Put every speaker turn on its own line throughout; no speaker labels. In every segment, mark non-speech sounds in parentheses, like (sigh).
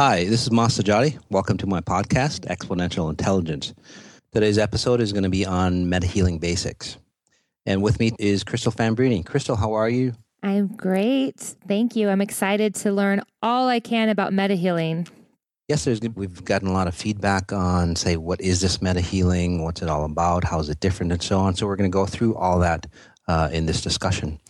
Hi, this is Mas Sajati. Welcome to my podcast, Exponential Intelligence. Today's episode is going to be on meta healing basics. And with me is Crystal Fambrini. Crystal, how are you?
I'm great. Thank you. I'm excited to learn all I can about meta healing.
Yes, there's, we've gotten a lot of feedback on, say, what is this meta healing? What's it all about? How is it different? And so on. So we're going to go through all that uh, in this discussion.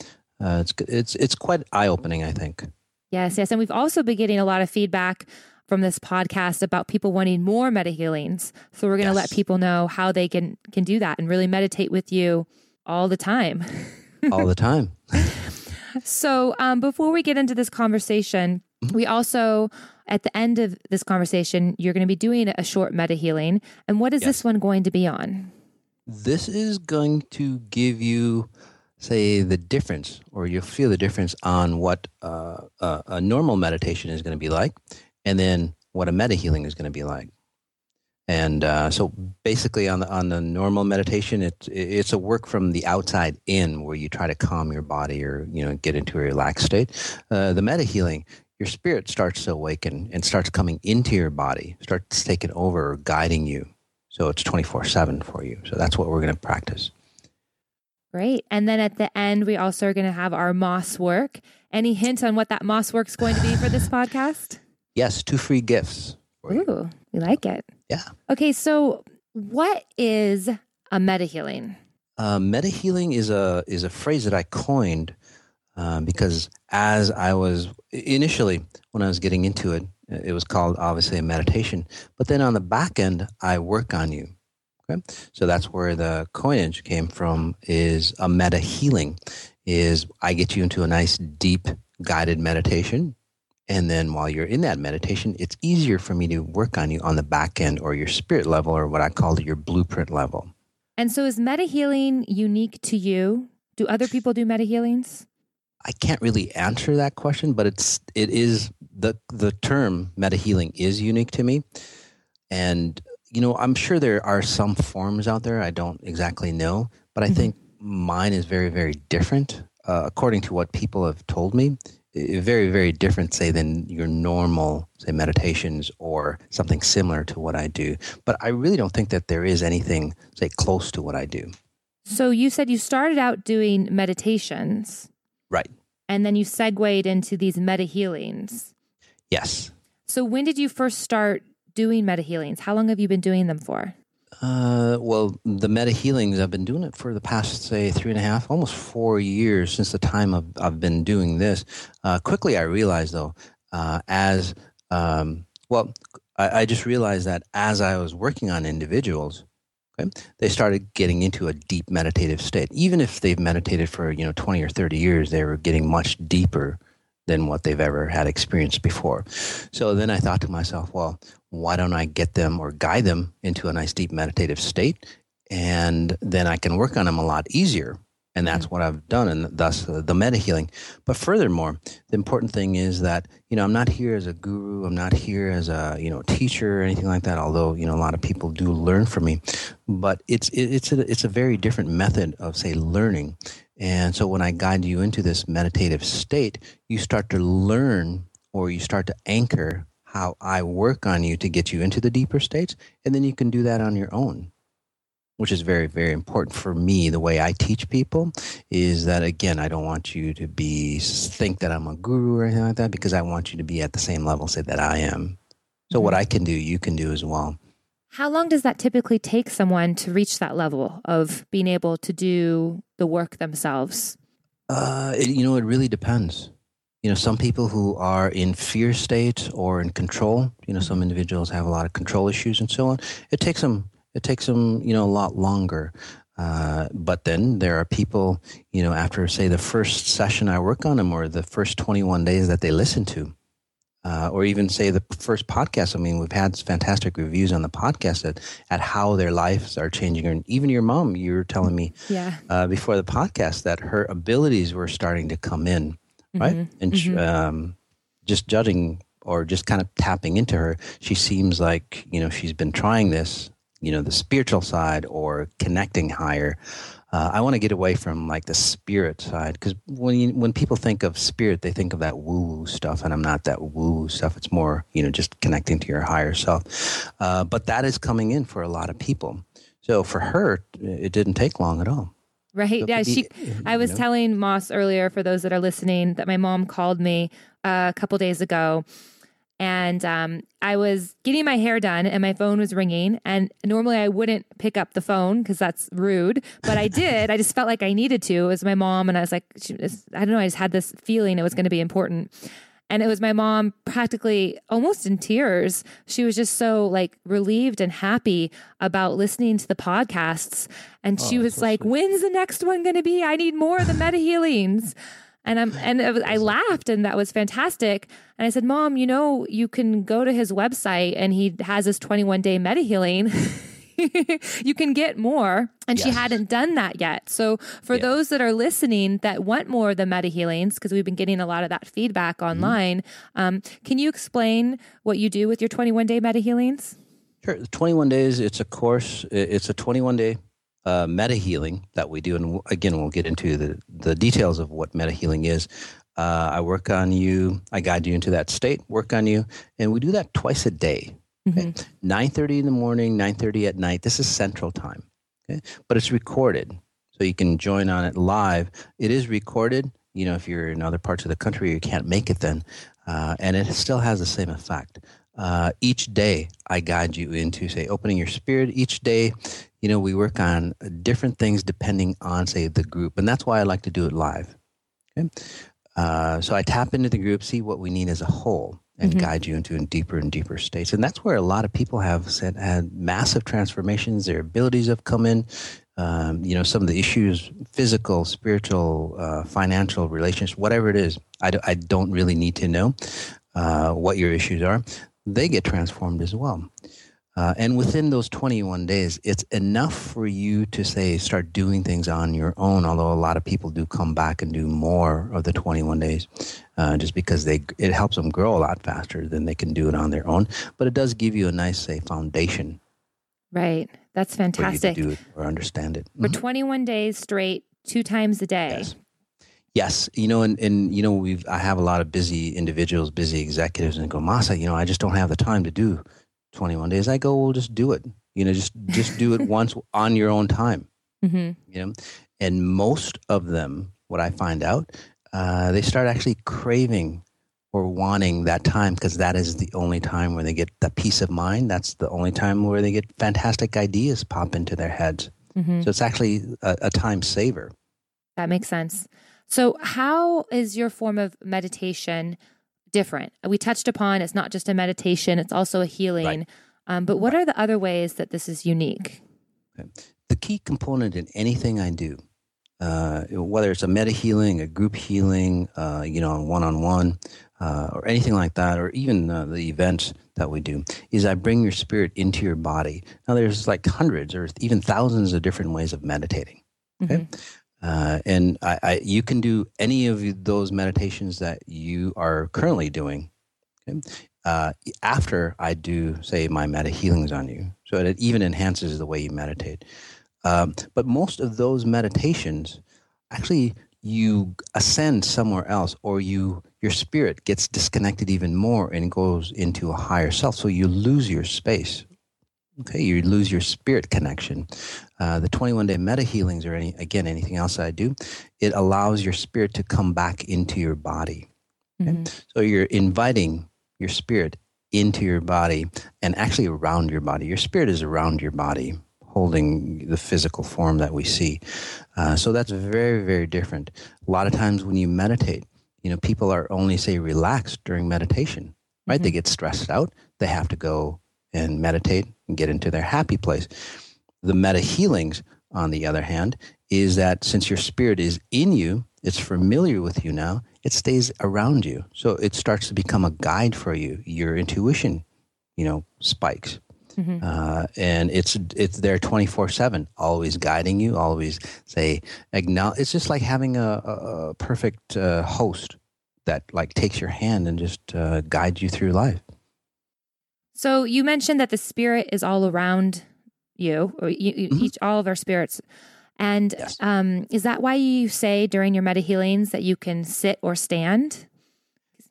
Uh, it's, it's, it's quite eye opening, I think.
Yes, yes. And we've also been getting a lot of feedback from this podcast about people wanting more meta healings. So we're going to yes. let people know how they can can do that and really meditate with you all the time. (laughs)
all the time.
so um, before we get into this conversation, mm-hmm. we also at the end of this conversation, you're going to be doing a short meta healing. And what is yes. this one going to be on?
This is going to give you say the difference or you'll feel the difference on what uh, a, a normal meditation is going to be like and then what a meta healing is going to be like. And uh, so basically on the on the normal meditation it's it's a work from the outside in where you try to calm your body or you know get into a relaxed state. Uh, the meta healing your spirit starts to awaken and starts coming into your body starts taking over guiding you. So it's 24 7 for you. So that's what we're going to practice
Great. And then at the end, we also are going to have our moss work. Any hint on what that moss work is going to be for this podcast?
Yes, two free gifts.
Ooh, we like it.
Yeah.
Okay, so what is a meta healing?
Uh, meta healing is a is a phrase that I coined um, because as I was initially when I was getting into it, it was called obviously a meditation. But then on the back end, I work on you. Okay? So that's where the coinage came from is a meta healing is I get you into a nice deep guided meditation and then while you're in that meditation it's easier for me to work on you on the back end or your spirit level or what I call your blueprint level.
And so is meta healing unique to you? Do other people do meta healings?
I can't really answer that question, but it's it is the the term meta healing is unique to me. And you know, I'm sure there are some forms out there. I don't exactly know, but I mm-hmm. think mine is very, very different, uh, according to what people have told me. Very, very different, say, than your normal, say, meditations or something similar to what I do. But I really don't think that there is anything, say, close to what I do.
So you said you started out doing meditations.
Right.
And then you segued into these meta healings.
Yes.
So when did you first start doing meta healings? How long have you been doing them for?
Uh, well, the meta healings, I've been doing it for the past, say, three and a half, almost four years since the time I've, I've been doing this. Uh, quickly, I realized, though, uh, as um, well, I, I, just realized that as I was working on individuals, they started getting into a deep meditative state. Even if they've meditated for, you know, 20 or 30 years, they were getting much deeper than what they've ever had experienced before. So then I thought to myself, well, why don't I get them or guide them into a nice deep meditative state? And then I can work on them a lot easier. And that's mm-hmm. what I've done, and thus uh, the meta healing. But furthermore, the important thing is that you know I'm not here as a guru. I'm not here as a you know teacher or anything like that. Although you know a lot of people do learn from me, but it's it's a, it's a very different method of say learning. And so when I guide you into this meditative state, you start to learn or you start to anchor how I work on you to get you into the deeper states. And then you can do that on your own, which is very, very important for me. The way I teach people is that, again, I don't want you to be think that I'm a guru or anything like that because I want you to be at the same level, say that I am. So mm-hmm. what I can do, you can do as well.
How long does that typically take someone to reach that level of being able to do the work themselves?
Uh, it, you know, it really depends. You know, some people who are in fear state or in control, you know, some individuals have a lot of control issues and so on. It takes them, it takes them, you know, a lot longer. Uh, but then there are people, you know, after say the first session I work on them or the first 21 days that they listen to, uh, or even say the first podcast. I mean, we've had fantastic reviews on the podcast at, at how their lives are changing. And even your mom, you were telling me
yeah.
uh, before the podcast that her abilities were starting to come in, right? Mm-hmm. And mm-hmm. Um, just judging or just kind of tapping into her, she seems like, you know, she's been trying this you know the spiritual side or connecting higher uh, I want to get away from like the spirit side because when you, when people think of spirit, they think of that woo woo stuff, and I'm not that woo woo stuff. It's more you know just connecting to your higher self. Uh, but that is coming in for a lot of people. So for her, it didn't take long at all.
Right. So yeah. She. I was know. telling Moss earlier for those that are listening that my mom called me uh, a couple days ago and um, I was getting my hair done and my phone was ringing. And normally I wouldn't pick up the phone because that's rude, but I did. I just felt like I needed to. It was my mom, and I was like, I don't know, I just had this feeling it was going to be important. And it was my mom practically almost in tears. She was just so like relieved and happy about listening to the podcasts. And she oh, was so like, sweet. when's the next one going to be? I need more of the meta healings. And I'm and was, I laughed and that was fantastic. And I said, "Mom, you know, you can go to his website and he has his 21 day meta healing." (laughs) you can get more. And yes. she hadn't done that yet. So, for yeah. those that are listening that want more of the meta healings, because we've been getting a lot of that feedback mm-hmm. online, mm-hmm. um, can you explain what you do with your 21 day meta healings?
Sure. 21 days, it's a course, it's a 21 day uh, meta healing that we do, and again, we'll get into the, the details of what meta healing is. Uh, I work on you, I guide you into that state, work on you, and we do that twice a day. Okay? Mm-hmm. 9.30 in the morning, 9.30 at night. This is central time, okay? but it's recorded, so you can join on it live. It is recorded. You know, if you're in other parts of the country, you can't make it then, uh, and it still has the same effect. Uh, each day, I guide you into, say, opening your spirit. Each day, you know, we work on different things depending on, say, the group. And that's why I like to do it live. Okay? Uh, so I tap into the group, see what we need as a whole, and mm-hmm. guide you into deeper and deeper states. And that's where a lot of people have said, had massive transformations. Their abilities have come in. Um, you know, some of the issues, physical, spiritual, uh, financial, relationships, whatever it is, I, do, I don't really need to know uh, what your issues are. They get transformed as well. Uh, and within those 21 days, it's enough for you to say, start doing things on your own. Although a lot of people do come back and do more of the 21 days, uh, just because they it helps them grow a lot faster than they can do it on their own. But it does give you a nice, say, foundation.
Right. That's fantastic.
do it or understand it
for mm-hmm. 21 days straight, two times a day.
Yes. Yes, you know, and, and you know, we've I have a lot of busy individuals, busy executives, and go, Masa, you know, I just don't have the time to do 21 days. I go, well, just do it. You know, just just do it (laughs) once on your own time. Mm-hmm. You know, and most of them, what I find out, uh, they start actually craving or wanting that time because that is the only time where they get the peace of mind. That's the only time where they get fantastic ideas pop into their heads. Mm-hmm. So it's actually a, a time saver.
That makes sense. So, how is your form of meditation different. We touched upon it's not just a meditation, it's also a healing. Right. Um, but what are the other ways that this is unique?
The key component in anything I do, uh, whether it's a meta healing, a group healing, uh, you know, one on one, or anything like that, or even uh, the events that we do, is I bring your spirit into your body. Now, there's like hundreds or even thousands of different ways of meditating. Okay. Mm-hmm. Uh, and I, I, you can do any of those meditations that you are currently doing okay, uh, after I do, say, my meta healings on you. So it even enhances the way you meditate. Um, but most of those meditations, actually, you ascend somewhere else, or you your spirit gets disconnected even more and goes into a higher self. So you lose your space Okay, you lose your spirit connection. Uh, the 21 day meta healings, or any again anything else I do, it allows your spirit to come back into your body. Okay? Mm-hmm. So you're inviting your spirit into your body and actually around your body. Your spirit is around your body, holding the physical form that we see. Uh, so that's very, very different. A lot of times when you meditate, you know, people are only say relaxed during meditation, right? Mm-hmm. They get stressed out. They have to go and meditate and get into their happy place. The meta healings, on the other hand, is that since your spirit is in you, it's familiar with you now, it stays around you. So it starts to become a guide for you. Your intuition, you know, spikes. Mm-hmm. Uh, and it's it's there 24 7 always guiding you always say acknowledge it's just like having a, a perfect uh, host that like takes your hand and just uh, guides you through life
so you mentioned that the spirit is all around you, or you, mm-hmm. each all of our spirits. And yes. um, is that why you say during your meta healings that you can sit or stand?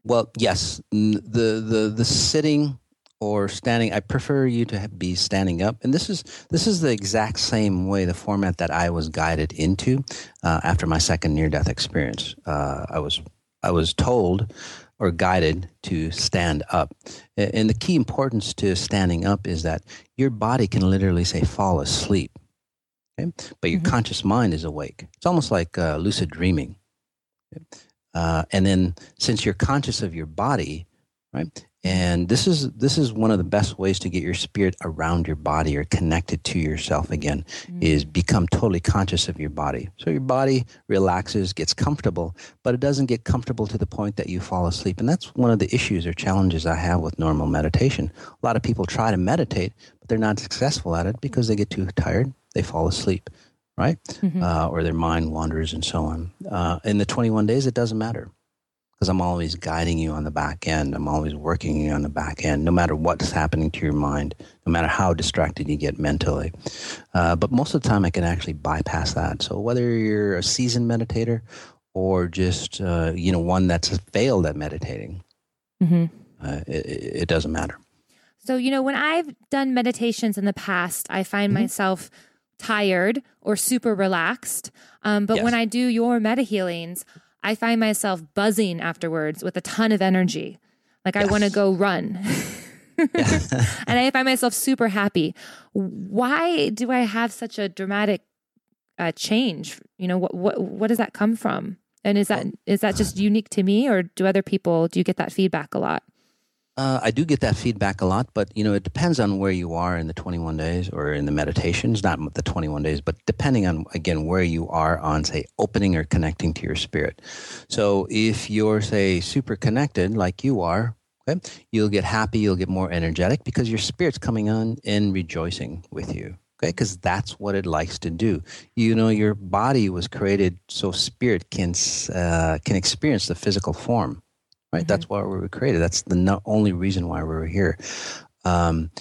Well, yes. The the the sitting or standing, I prefer you to be standing up. And this is this is the exact same way the format that I was guided into uh, after my second near death experience. Uh, I was I was told or guided to stand up. And the key importance to standing up is that your body can literally say fall asleep, okay? but your mm-hmm. conscious mind is awake. It's almost like uh, lucid dreaming. Okay? Uh, and then since you're conscious of your body, right? And this is this is one of the best ways to get your spirit around your body or connected to yourself again mm-hmm. is become totally conscious of your body. So your body relaxes, gets comfortable, but it doesn't get comfortable to the point that you fall asleep. And that's one of the issues or challenges I have with normal meditation. A lot of people try to meditate, but they're not successful at it because they get too tired, they fall asleep, right? Mm-hmm. Uh, or their mind wanders and so on. Uh, in the 21 days, it doesn't matter because I'm always guiding you on the back end. I'm always working you on the back end, no matter what's happening to your mind, no matter how distracted you get mentally. Uh, but most of the time, I can actually bypass that. So whether you're a seasoned meditator or just uh, you know one that's failed at meditating, mm-hmm. uh, it, it, doesn't matter.
So you know, when I've done meditations in the past, I find mm-hmm. myself tired or super relaxed. Um, but yes. when I do your meta healings, I find myself buzzing afterwards with a ton of energy. Like yes. I want to go run. (laughs) and I find myself super happy. Why do I have such a dramatic uh, change? You know, what, what, what does that come from? And is that, is that just unique to me or do other people, do you get that feedback a lot?
Uh, I do get that feedback a lot, but you know it depends on where you are in the 21 days or in the meditations, not the 21 days, but depending on again where you are on say opening or connecting to your spirit. So if you're say super connected like you are, okay, you'll get happy, you'll get more energetic because your spirit's coming on and rejoicing with you. Okay, because that's what it likes to do. You know, your body was created so spirit can uh, can experience the physical form right? Mm-hmm. That's why we were created. That's the no- only reason why we were here. Um,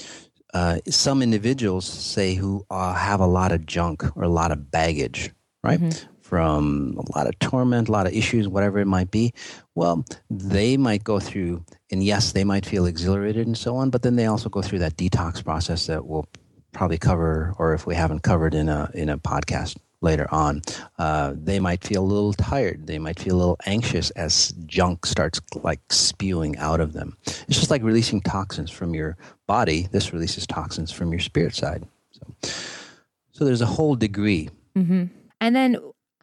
uh, some individuals say who uh, have a lot of junk or a lot of baggage, right? Mm-hmm. From a lot of torment, a lot of issues, whatever it might be. Well, they might go through, and yes, they might feel exhilarated and so on, but then they also go through that detox process that we'll probably cover, or if we haven't covered in a in a podcast later on. Uh, they might feel a little tired. They might feel a little anxious as junk starts like spewing out of them. It's just like releasing toxins from your body. This releases toxins from your spirit side. So, so there's a whole degree.
Mm-hmm. And then,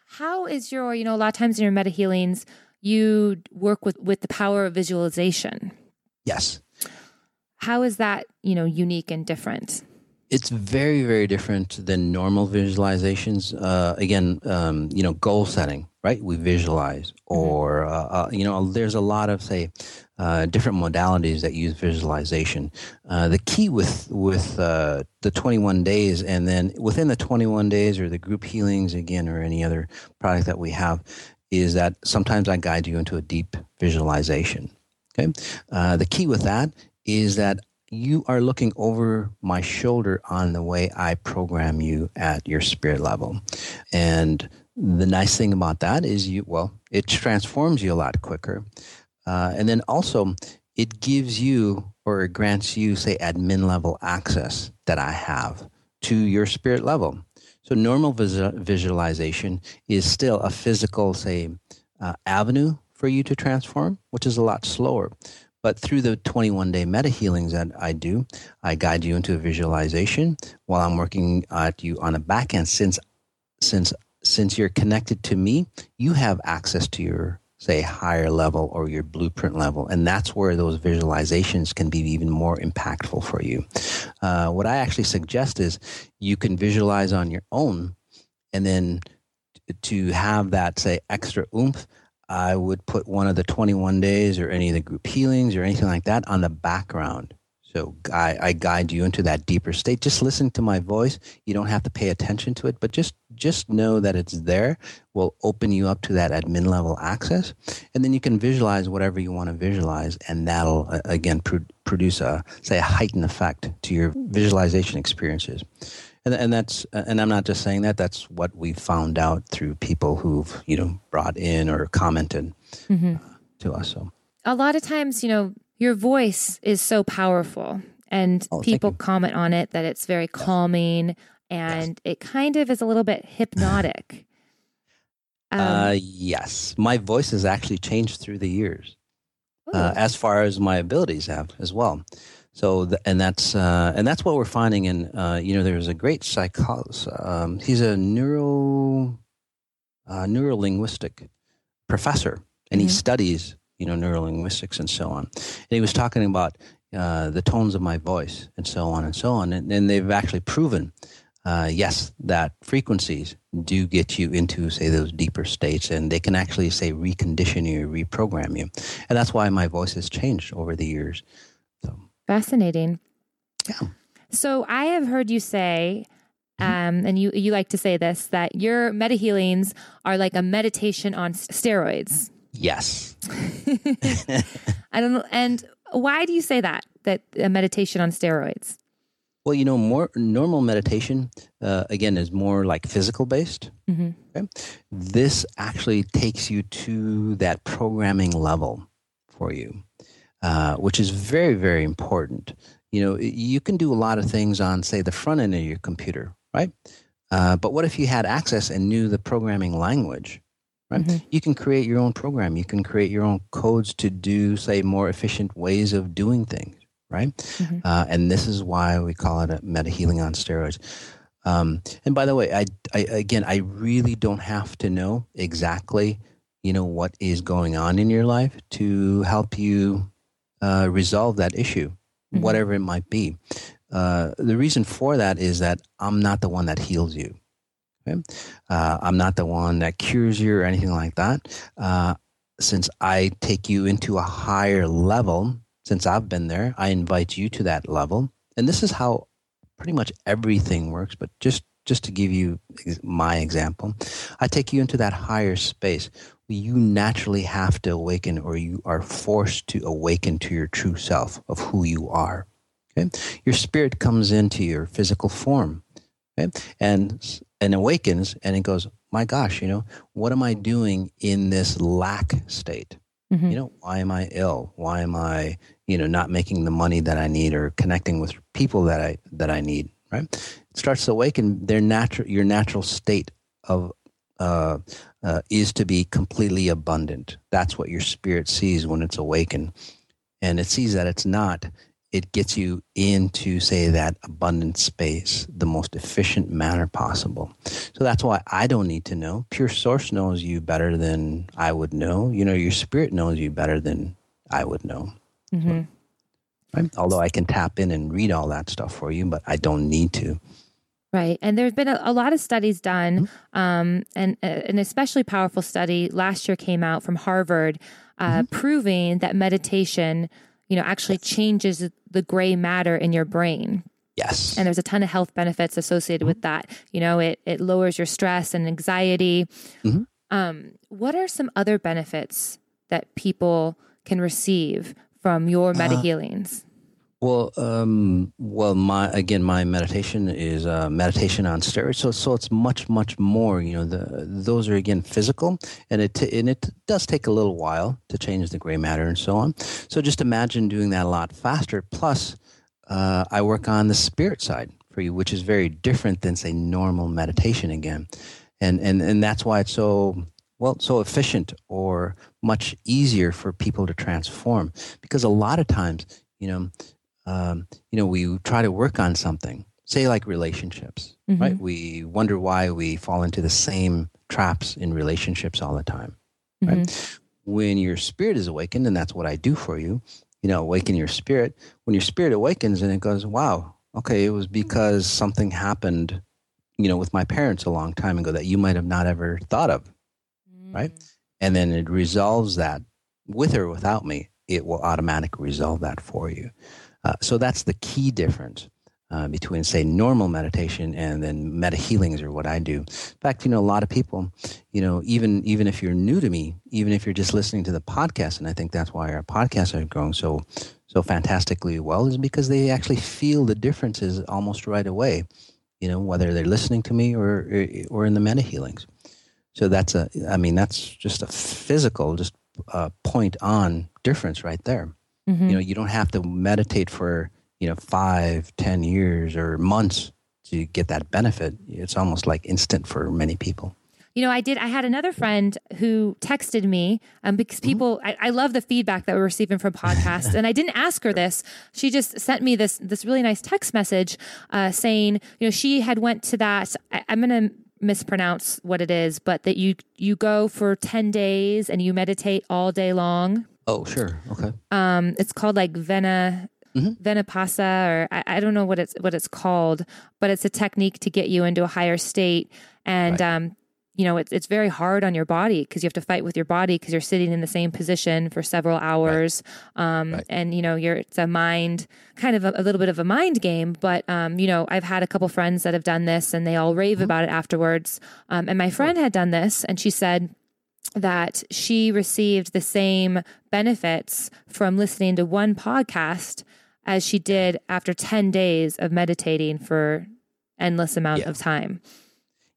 how is your? You know, a lot of times in your meta healings, you work with with the power of visualization.
Yes.
How is that? You know, unique and different
it's very very different than normal visualizations. Uh, again um, you know goal setting right? We visualize mm-hmm. or uh, uh, you know there's a lot of say uh, different modalities that use visualization. Uh, the key with with uh, the 21 days and then within the 21 days or the group healings again or any other product that we have is that sometimes i guide you into a deep visualization okay? The key with that is that you are looking over my shoulder on the way I program you at your spirit level. And the nice thing about that is you, well, it transforms you a lot quicker. Uh, and then also, it gives you or it grants you, say, admin level access that I have to your spirit level. So, normal vis- visualization is still a physical, say, uh, avenue for you to transform, which is a lot slower. But through the 21 day meta healings that I do, I guide you into a visualization while I'm working at you on the back end. Since, since, since you're connected to me, you have access to your say higher level or your blueprint level and that's where those visualizations can be even more impactful for you uh, what i actually suggest is you can visualize on your own and then to have that say extra oomph I would put one of the 21 days or any of the group healings or anything like that on the background. So I, I, guide you into that deeper state. Just listen to my voice. You don't have to pay attention to it, but just just know that it's there. Will open you up to that admin level access, and then you can visualize whatever you want to visualize, and that'll uh, again pro- produce a say a heightened effect to your visualization experiences. And and that's and I'm not just saying that. That's what we found out through people who've you know brought in or commented mm-hmm. uh, to us. So
a lot of times, you know, your voice is so powerful, and oh, people comment on it that it's very calming, and yes. it kind of is a little bit hypnotic. (laughs)
um, uh, yes, my voice has actually changed through the years, uh, as far as my abilities have as well. So, the, and that's uh, and that's what we're finding. And uh, you know, there's a great psychologist. Um, he's a neuro uh, neurolinguistic professor, and mm-hmm. he studies you know neurolinguistics and so on. And he was talking about uh, the tones of my voice and so on and so on. And, and they've actually proven, uh, yes, that frequencies do get you into say those deeper states, and they can actually say recondition you, reprogram you. And that's why my voice has changed over the years.
Fascinating.
Yeah.
So I have heard you say, um, and you you like to say this, that your meta healings are like a meditation on steroids.
Yes. (laughs)
I don't know. And why do you say that? That a meditation on steroids?
Well, you know, more normal meditation uh, again is more like physical based. Mm-hmm. Okay? This actually takes you to that programming level for you. Uh, which is very, very important. You know, you can do a lot of things on, say, the front end of your computer, right? Uh, but what if you had access and knew the programming language? Right? Mm-hmm. You can create your own program. You can create your own codes to do, say, more efficient ways of doing things, right? Mm-hmm. Uh, and this is why we call it a meta healing on steroids. Um, and by the way, I, I again, I really don't have to know exactly, you know, what is going on in your life to help you uh, resolve that issue, mm-hmm. whatever it might be. Uh, the reason for that is that I'm not the one that heals you. Okay? Uh, I'm not the one that cures you or anything like that. Uh, since I take you into a higher level, since I've been there, I invite you to that level. And this is how pretty much everything works. But just just to give you my example, I take you into that higher space you naturally have to awaken or you are forced to awaken to your true self of who you are. Okay? Your spirit comes into your physical form okay? and, and awakens and it goes, my gosh, you know, what am I doing in this lack state? Mm-hmm. You know, why am I ill? Why am I, you know, not making the money that I need or connecting with people that I that I need? Right? It starts to awaken their natural your natural state of uh, uh, is to be completely abundant. That's what your spirit sees when it's awakened. And it sees that it's not. It gets you into, say, that abundant space, the most efficient manner possible. So that's why I don't need to know. Pure Source knows you better than I would know. You know, your spirit knows you better than I would know. Mm-hmm. So, right? Although I can tap in and read all that stuff for you, but I don't need to.
Right. And there's been a, a lot of studies done, mm-hmm. um, and uh, an especially powerful study last year came out from Harvard uh, mm-hmm. proving that meditation, you know, actually changes the gray matter in your brain.
Yes.
And there's a ton of health benefits associated mm-hmm. with that. You know, it, it lowers your stress and anxiety. Mm-hmm. Um, what are some other benefits that people can receive from your meta healings? Uh,
well, um, well, my again, my meditation is uh, meditation on steroids. So, so it's much, much more. You know, the those are again physical, and it and it does take a little while to change the gray matter and so on. So, just imagine doing that a lot faster. Plus, uh, I work on the spirit side for you, which is very different than say normal meditation again, and and and that's why it's so well so efficient or much easier for people to transform because a lot of times you know um, you know, we try to work on something, say like relationships, mm-hmm. right? We wonder why we fall into the same traps in relationships all the time, right? Mm-hmm. When your spirit is awakened, and that's what I do for you, you know, awaken your spirit. When your spirit awakens and it goes, wow, okay, it was because something happened, you know, with my parents a long time ago that you might have not ever thought of, mm-hmm. right? Mm. And then it resolves that with or without me, it will automatically resolve that for you. Uh, so that's the key difference uh, between, say, normal meditation and then meta healings or what I do. In fact, you know, a lot of people, you know, even even if you're new to me, even if you're just listening to the podcast, and I think that's why our podcasts are growing so so fantastically well, is because they actually feel the differences almost right away. you know, whether they're listening to me or or in the meta healings. So that's a, I mean, that's just a physical, just uh, point on difference right there. Mm-hmm. You know, you don't have to meditate for you know five, ten years or months to get that benefit. It's almost like instant for many people.
You know, I did. I had another friend who texted me um, because mm-hmm. people. I, I, love the feedback that we're receiving from podcasts, and I didn't ask her this. She just sent me this this really nice text message uh, saying, you know, she had went to that. I, I'm going to mispronounce what it is, but that you you go for ten days and you meditate all day long.
Oh, sure. Okay.
Um, it's called like Vena mm-hmm. Venapasa, or I, I, don't know what it's what it's called, but it's a technique to get you into a higher state. And right. um, you know, it's it's very hard on your body because you have to fight with your body because you're sitting in the same position for several hours. Right. Um, right. and you know, you're it's a mind kind of a, a little bit of a mind game. But um, you know, I've had a couple friends that have done this and they all rave mm-hmm. about it afterwards. Um, and my friend had done this and she said that she received the same benefits from listening to one podcast as she did after 10 days of meditating for endless amount yeah. of time.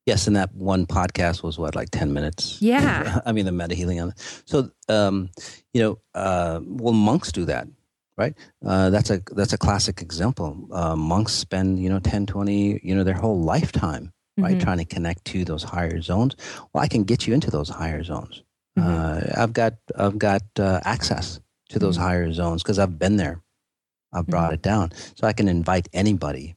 Yes, and that one podcast was what, like ten minutes?
Yeah. (laughs)
I mean, the meta healing on. It. So, um, you know, uh, well, monks do that, right? Uh, that's a that's a classic example. Uh, monks spend you know 10, 20, you know, their whole lifetime, right, mm-hmm. trying to connect to those higher zones. Well, I can get you into those higher zones. Mm-hmm. Uh, I've got I've got uh, access to those mm-hmm. higher zones because I've been there. I've brought mm-hmm. it down, so I can invite anybody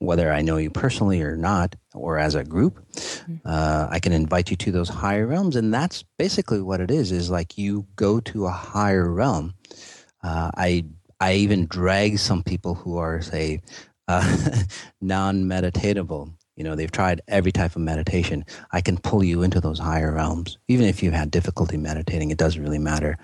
whether I know you personally or not, or as a group, mm-hmm. uh, I can invite you to those higher realms, and that's basically what it is. Is like you go to a higher realm. Uh, I I even drag some people who are say uh, (laughs) non-meditatable you know, they've tried every type of meditation. I can pull you into those higher realms. Even if you've had difficulty meditating, it doesn't really matter.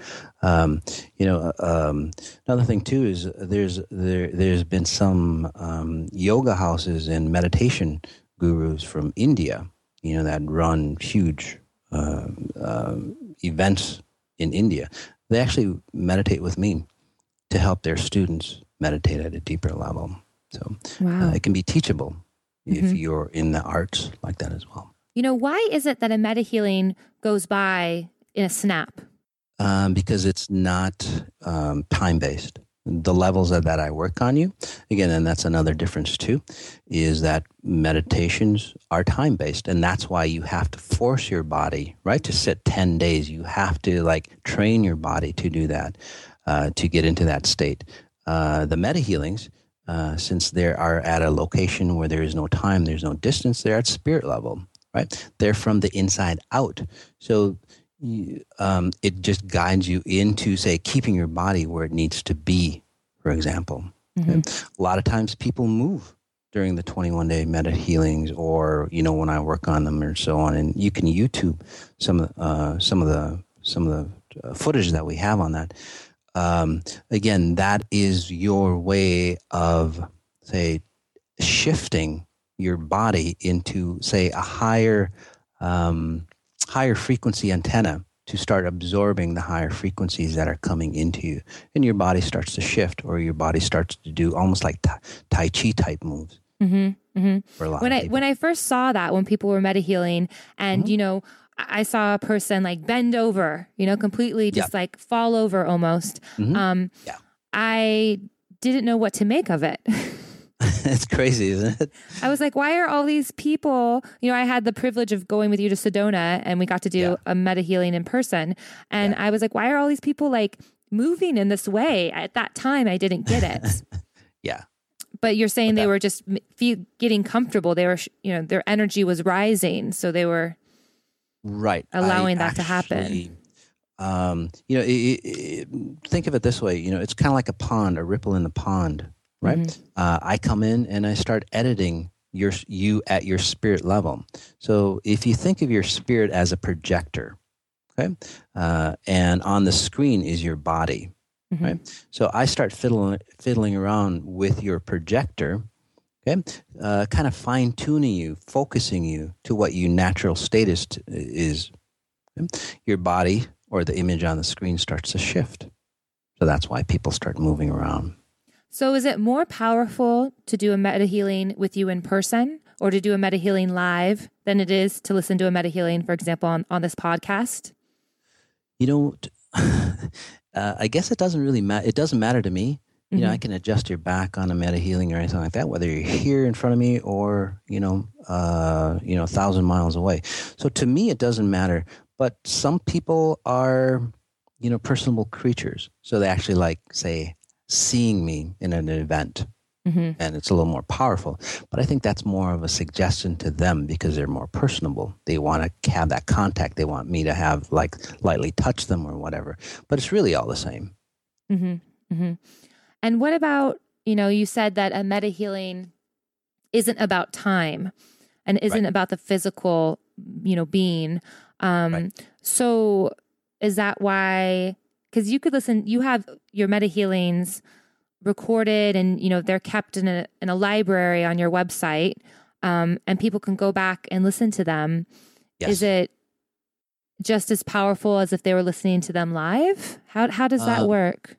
Um, you know, uh, um, another thing too is there's there there's been some um, yoga houses and meditation gurus from India, you know, that run huge uh, uh, events in India. They actually meditate with me to help their students meditate at a deeper level. So wow. uh, it can be teachable mm-hmm. if you're in the arts like that as well.
You know, why is it that a meta healing goes by in a snap?
Um, because it's not um, time based. The levels that, that I work on you, again, and that's another difference too, is that meditations are time based. And that's why you have to force your body, right, to sit 10 days. You have to like train your body to do that, uh, to get into that state. Uh, the meta healings, uh, since they are at a location where there is no time, there's no distance, they're at spirit level, right? They're from the inside out. So you, um, it just guides you into, say, keeping your body where it needs to be, for example. Mm-hmm. A lot of times people move during the 21 day meta healings or, you know, when I work on them or so on. And you can YouTube some, uh, some of the, some of the uh, footage that we have on that um, again, that is your way of, say, shifting your body into, say, a higher, um, higher frequency antenna to start absorbing the higher frequencies that are coming into you, and your body starts to shift, or your body starts to do almost like tai chi type moves.
Mm-hmm, mm-hmm. when I when I first saw that when people were meta healing, and mm-hmm. you know I saw a person like bend over, you know, completely just like fall over almost. Mm-hmm. Um, yeah. I didn't know what to make of it. (laughs)
it's crazy, isn't it?
I was like, why are all these people? You know, I had the privilege of going with you to Sedona and we got to do yeah. a meta healing in person. And yeah. I was like, why are all these people like moving in this way? At that time, I didn't get it. (laughs)
yeah.
But you're saying but they were just getting comfortable. They were, you know, their energy was rising. So they were
right.
Allowing I that actually, to happen.
um, you know it, it, think of it this way you know it's kind of like a pond a ripple in the pond right? Mm-hmm. uh, i come in and i start editing your you at your spirit level. So if you think of your spirit as a projector okay uh, and on the screen is your body mm-hmm. right? So i start fiddling fiddling around with your projector Okay, uh, kind of fine tuning you, focusing you to what your natural status is. is. Okay? Your body or the image on the screen starts to shift. So that's why people start moving around.
So, is it more powerful to do a meta healing with you in person or to do a meta healing live than it is to listen to a meta healing, for example, on, on this podcast?
You know, (laughs) uh, I guess it doesn't really matter. It doesn't matter to me. You know, I mm-hmm. can adjust your back on a meta healing or anything like that, whether you're here in front of me or you know, uh, you know, a thousand miles away. So to me, it doesn't matter. But some people are, you know, personable creatures, so they actually like, say, seeing me in an event mm-hmm. and it's a little more powerful. But I think that's more of a suggestion to them because they're more personable. They want to have that contact. They want me to have like lightly touch them or whatever. But it's really all the same.
Mm-hmm. Mm-hmm. And what about you know you said that a meta healing isn't about time and isn't right. about the physical you know being. Um, right. So is that why? Because you could listen. You have your meta healings recorded and you know they're kept in a in a library on your website um, and people can go back and listen to them yes. is it just as powerful as if they were listening to them live how how does that uh, work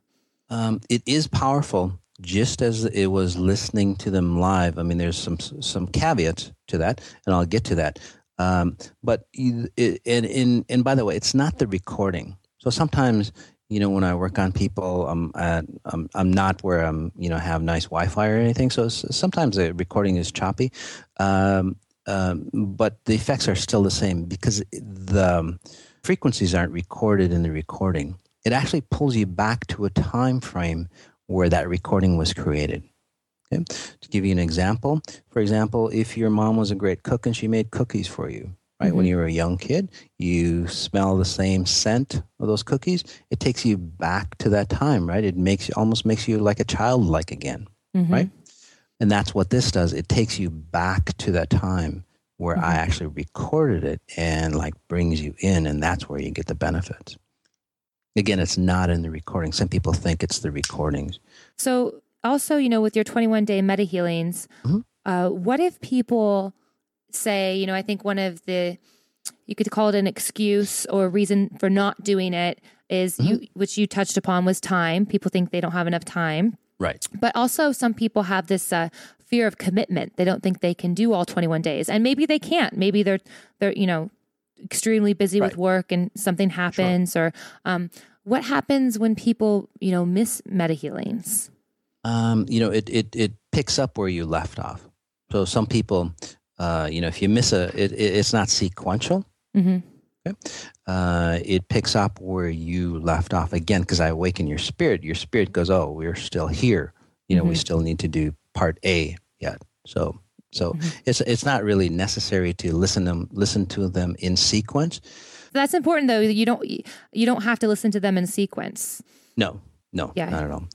um, it is powerful just as it was listening to them live i mean there's some some caveats to that and i'll get to that um, but it, and, and and by the way it's not the recording so sometimes you know, when I work on people, I'm at, I'm I'm not where I'm you know have nice Wi-Fi or anything. So sometimes the recording is choppy, um, um, but the effects are still the same because the frequencies aren't recorded in the recording. It actually pulls you back to a time frame where that recording was created. Okay? To give you an example, for example, if your mom was a great cook and she made cookies for you, right? Mm-hmm. When you were a young kid, you smell the same scent of those cookies. It takes you back to that time, right? It makes almost makes you like a child like again, mm-hmm. right? And that's what this does. It takes you back to that time where mm-hmm. I actually recorded it and like brings you in, and that's where you get the benefits. Again, it's not in the recording. Some people think it's the recordings.
So, also, you know, with your 21 day meta healings, mm-hmm. uh, what if people say, you know, I think one of the you could call it an excuse or reason for not doing it is mm-hmm. you which you touched upon was time. People think they don't have enough time.
Right.
But also some people have this uh, fear of commitment. They don't think they can do all 21 days. And maybe they can't. Maybe they're they're, you know, extremely busy right. with work and something happens sure. or um, what happens when people, you know, miss meta healings?
Um, you know, it, it it picks up where you left off. So some people uh, you know, if you miss a, it, it, it's not sequential. Mm-hmm. Okay? Uh, it picks up where you left off again because I awaken your spirit. Your spirit goes, "Oh, we're still here. You know, mm-hmm. we still need to do part A yet." So, so mm-hmm. it's it's not really necessary to listen them listen to them in sequence.
That's important, though. You don't you don't have to listen to them in sequence.
No, no, yeah. not at all.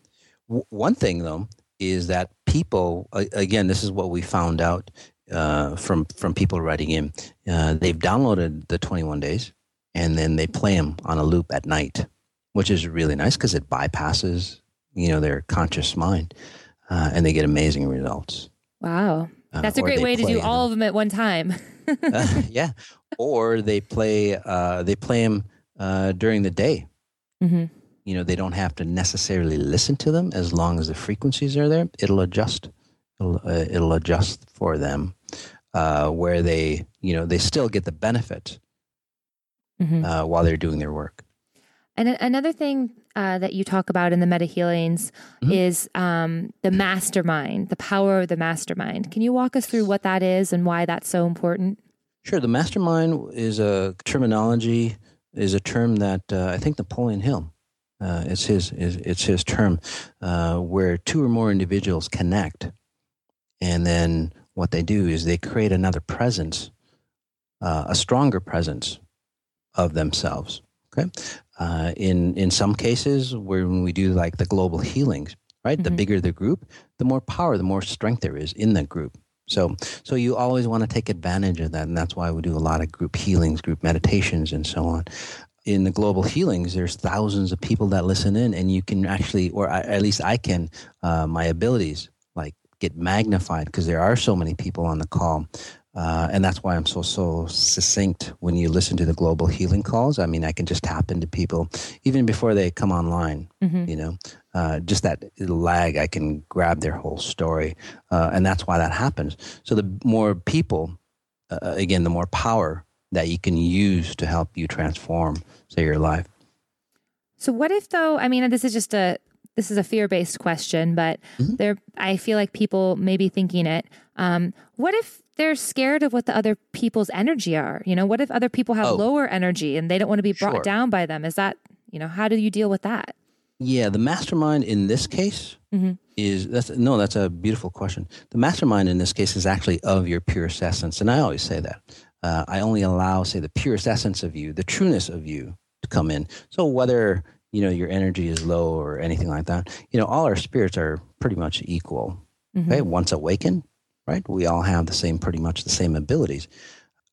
W- one thing though is that people again, this is what we found out uh, from from people writing in. Uh, they've downloaded the 21 days and then they play them on a loop at night, which is really nice because it bypasses you know their conscious mind, uh, and they get amazing results.
Wow, uh, that's a great way to do all of them at one time.
Uh, (laughs) yeah, or they play uh, they play them during the day. Mm-hmm. You know, they don't have to necessarily listen to them as long as the frequencies are there. It'll adjust. It'll, it'll adjust for them uh, where they, you know, they still get the benefit mm-hmm. uh, while they're doing their work.
And another thing uh, that you talk about in the meta healings mm-hmm. is um, the mastermind, the power of the mastermind. Can you walk us through what that is and why that's so important?
Sure. The mastermind is a terminology, is a term that uh, I think Napoleon Hill. Uh, it's his it's his term, uh, where two or more individuals connect, and then what they do is they create another presence, uh, a stronger presence of themselves. Okay, uh, in in some cases, when we do like the global healings, right, mm-hmm. the bigger the group, the more power, the more strength there is in that group. So, so you always want to take advantage of that, and that's why we do a lot of group healings, group meditations, and so on. In the global healings, there's thousands of people that listen in, and you can actually, or I, at least I can, uh, my abilities like get magnified because there are so many people on the call. Uh, and that's why I'm so so succinct when you listen to the global healing calls. I mean, I can just tap into people even before they come online. Mm-hmm. You know, uh, just that lag, I can grab their whole story. Uh, and that's why that happens. So the more people, uh, again, the more power that you can use to help you transform, say, your life.
So what if though, I mean, this is just a, this is a fear-based question, but mm-hmm. there, I feel like people may be thinking it. Um, what if they're scared of what the other people's energy are? You know, what if other people have oh. lower energy and they don't want to be brought sure. down by them? Is that, you know, how do you deal with that?
Yeah, the mastermind in this case mm-hmm. is that's no, that's a beautiful question. The mastermind in this case is actually of your purest essence, and I always say that. Uh, I only allow, say, the purest essence of you, the trueness of you, to come in. So whether you know your energy is low or anything like that, you know, all our spirits are pretty much equal. Mm-hmm. Okay, once awakened, right? We all have the same, pretty much the same abilities.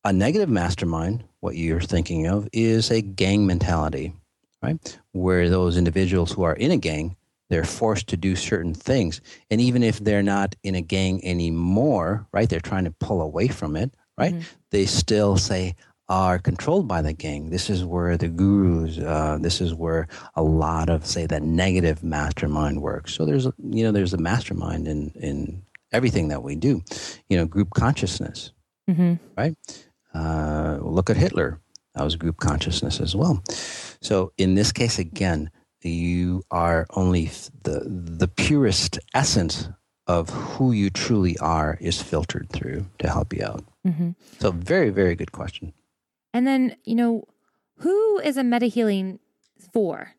A negative mastermind, what you're thinking of, is a gang mentality right? Where those individuals who are in a gang, they're forced to do certain things. And even if they're not in a gang anymore, right, they're trying to pull away from it, right? Mm-hmm. They still say, are controlled by the gang. This is where the gurus, uh, this is where a lot of, say, that negative mastermind works. So there's, you know, there's a mastermind in, in everything that we do, you know, group consciousness, mm-hmm. right? Uh, look at Hitler. That was group consciousness as well. So in this case, again, you are only the the purest essence of who you truly are is filtered through to help you out. Mm-hmm. So very very good question.
And then you know, who is a meta healing for?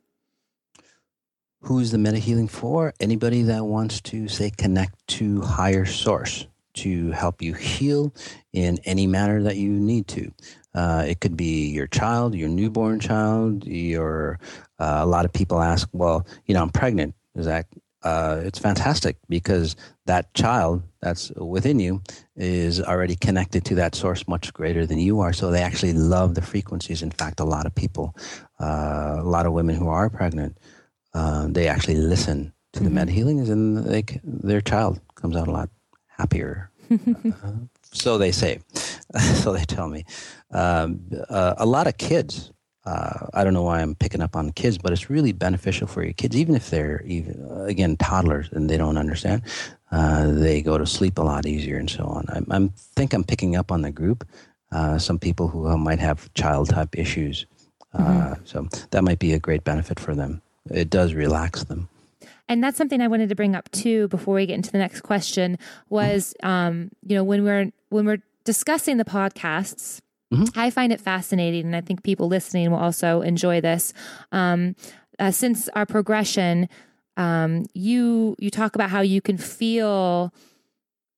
Who's the meta healing for? Anybody that wants to say connect to higher source to help you heal in any manner that you need to. Uh, it could be your child, your newborn child. Your uh, a lot of people ask, well, you know, I'm pregnant. Is that uh, it's fantastic because that child that's within you is already connected to that source much greater than you are. So they actually love the frequencies. In fact, a lot of people, uh, a lot of women who are pregnant, uh, they actually listen to mm-hmm. the meta healings, and they, their child comes out a lot happier. (laughs) Uh, so they say. (laughs) so they tell me. Um, uh, a lot of kids. Uh, I don't know why I'm picking up on kids, but it's really beneficial for your kids, even if they're even uh, again toddlers and they don't understand. Uh, they go to sleep a lot easier and so on. I I'm, think I'm picking up on the group. Uh, some people who might have child type issues, mm-hmm. so that might be a great benefit for them. It does relax them
and that's something I wanted to bring up too before we get into the next question was um, you know when we're when we're discussing the podcasts mm-hmm. I find it fascinating and I think people listening will also enjoy this um, uh, since our progression um, you you talk about how you can feel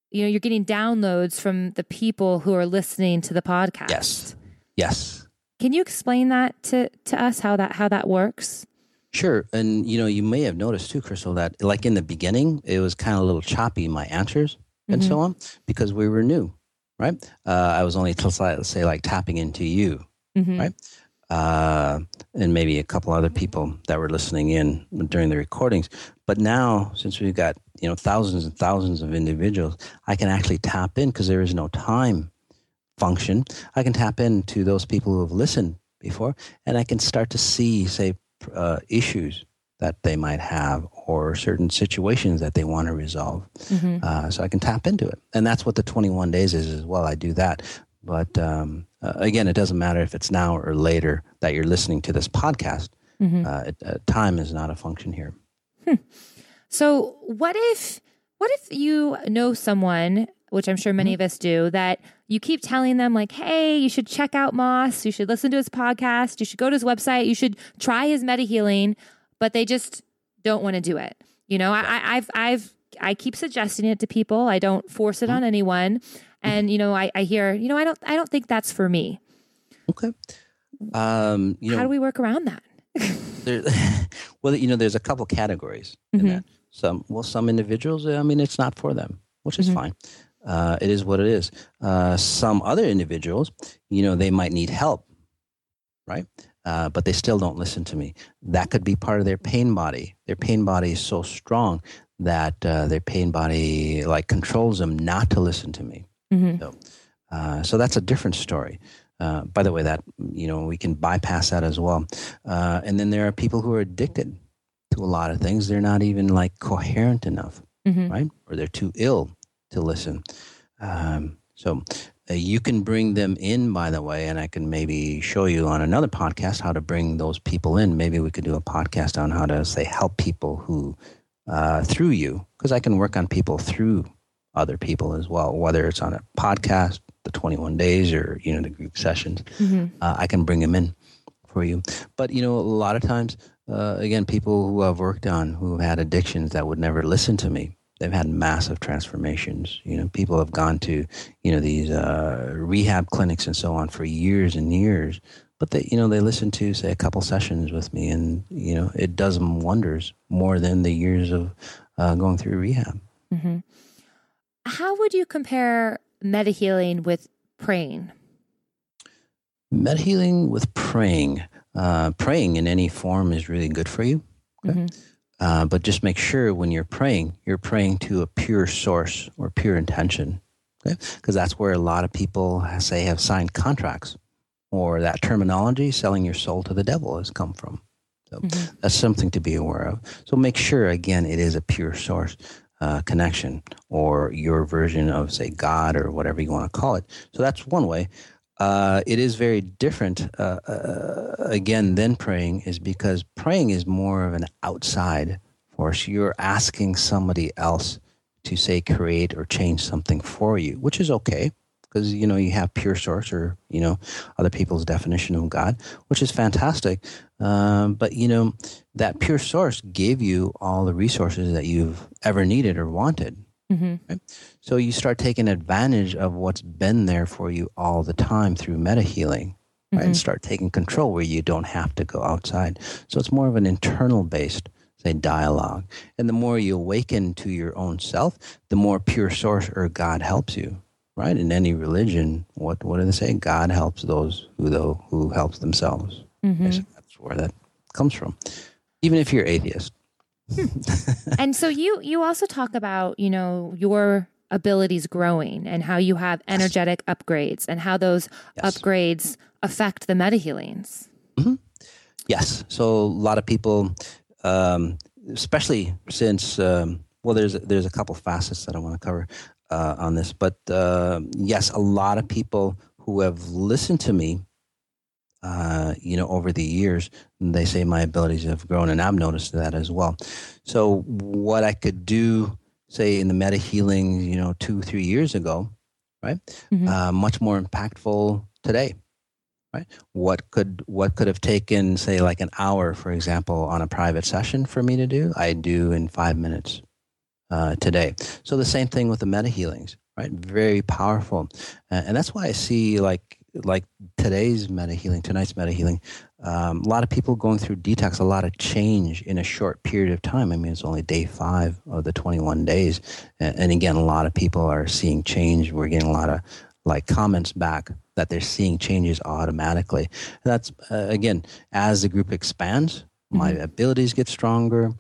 you know you're getting downloads from the people who are listening to the podcast
yes yes
can you explain that to to us how that how that works
Sure. And, you know, you may have noticed too, Crystal, that like in the beginning, it was kind of a little choppy, my answers and mm-hmm. so on, because we were new, right? Uh, I was only, let's say, like tapping into you, mm-hmm. right? Uh, and maybe a couple other people that were listening in during the recordings. But now, since we've got, you know, thousands and thousands of individuals, I can actually tap in because there is no time function. I can tap into those people who have listened before and I can start to see, say, uh, issues that they might have or certain situations that they want to resolve. Mm-hmm. Uh, so I can tap into it. And that's what the 21 days is as well. I do that. But um, uh, again, it doesn't matter if it's now or later that you're listening to this podcast. Mm-hmm. Uh, it, uh, time is not a function here. Hmm.
So what if what if you know someone which I'm sure many mm-hmm. of us do, that you keep telling them, like, hey, you should check out Moss, you should listen to his podcast, you should go to his website, you should try his meta healing, but they just don't want to do it. You know, I, I've, I've, I keep suggesting it to people. I don't force it mm-hmm. on anyone. Mm-hmm. And, you know, I, I hear, you know, I don't, I don't think that's for me.
Okay. Um,
you know, How do we work around that? (laughs)
there, (laughs) well, you know, there's a couple categories mm-hmm. in that. Some, well, some individuals, I mean, it's not for them, which is mm-hmm. fine. Uh, it is what it is. Uh, some other individuals, you know, they might need help, right? Uh, but they still don't listen to me. That could be part of their pain body. Their pain body is so strong that uh, their pain body like controls them not to listen to me. Mm-hmm. So, uh, so that's a different story. Uh, by the way, that you know we can bypass that as well. and then there are people who are addicted to a lot of things. They're not even like coherent enough, mm-hmm. right? Or they're too ill to listen. Um, so uh, you can bring them in, by the way, and I can maybe show you on another podcast how to bring those people in. Maybe we could do a podcast on how to say help people who uh, through you, because I can work on people through other people as well, whether it's on a podcast, the 21 days, or you know the group sessions. Mm-hmm. Uh, I can bring them in for you. But you know, a lot of times, uh, again, people who I've worked on who have had addictions that would never listen to me they've had massive transformations. You know, people have gone to, you know, these uh, rehab clinics and so on for years and years, but they, you know, they listen to say a couple sessions with me, and you know, it does them wonders more than the years of uh, going through rehab. Mm-hmm.
How would you compare meta healing with praying?
Meta healing with praying. Uh, praying in any form is really good for you. Okay? Mm-hmm uh, but just make sure when you're praying, you're praying to a pure source or pure intention. Okay? Because that's where a lot of people say have signed contracts or that terminology, selling your soul to the devil, has come from. So mm-hmm. that's something to be aware of. So make sure, again, it is a pure source uh, connection or your version of, say, God or whatever you want to call it. So that's one way. Uh, it is very different, uh, uh, again, than praying, is because praying is more of an outside force. You're asking somebody else to say create or change something for you, which is okay because you know you have pure source or you know other people's definition of God, which is fantastic. Um, but you know that pure source gave you all the resources that you've ever needed or wanted. Mm-hmm. Right? So you start taking advantage of what's been there for you all the time through meta healing, right? Mm-hmm. And start taking control where you don't have to go outside. So it's more of an internal based, say, dialogue. And the more you awaken to your own self, the more pure source or God helps you. Right? In any religion, what what do they say? God helps those who though who helps themselves. Mm-hmm. That's where that comes from. Even if you're atheist, (laughs)
and so you you also talk about you know your abilities growing and how you have energetic yes. upgrades and how those yes. upgrades affect the meta healings. Mm-hmm.
Yes. So a lot of people, um, especially since um, well, there's there's a couple facets that I want to cover uh, on this, but uh, yes, a lot of people who have listened to me uh, you know, over the years, they say my abilities have grown, and I've noticed that as well. So, what I could do, say, in the meta healing, you know, two, three years ago, right, mm-hmm. uh, much more impactful today, right? What could what could have taken, say, like an hour, for example, on a private session for me to do, I do in five minutes uh, today. So the same thing with the meta healings, right? Very powerful, and that's why I see like like today's meta healing, tonight's meta healing, um, a lot of people going through detox, a lot of change in a short period of time. I mean, it's only day five of the 21 days. And, and again, a lot of people are seeing change. We're getting a lot of like comments back that they're seeing changes automatically. That's, uh, again, as the group expands, my mm-hmm. abilities get stronger.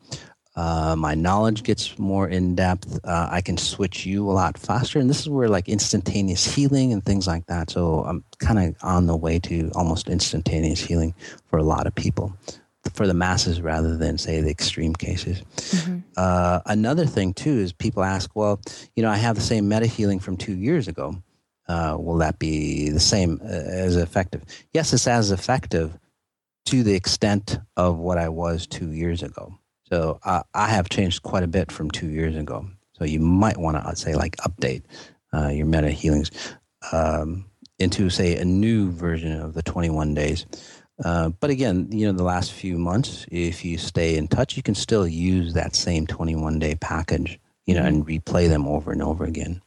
Uh, my knowledge gets more in depth. Uh, I can switch you a lot faster, and this is where like instantaneous healing and things like that. So I'm kind of on the way to almost instantaneous healing for a lot of people, for the masses rather than say the extreme cases. Mm-hmm. Uh, another thing too is people ask, well, you know, I have the same meta healing from two years ago. Uh, will that be the same uh, as effective? Yes, it's as effective to the extent of what I was two years ago. So uh, I have changed quite a bit from two years ago. So you might want to, I'd say, like update uh, your meta healings um, into, say, a new version of the 21 days. Uh, but again, you know, the last few months, if you stay in touch, you can still use that same 21 day package, you know, and replay them over and over again.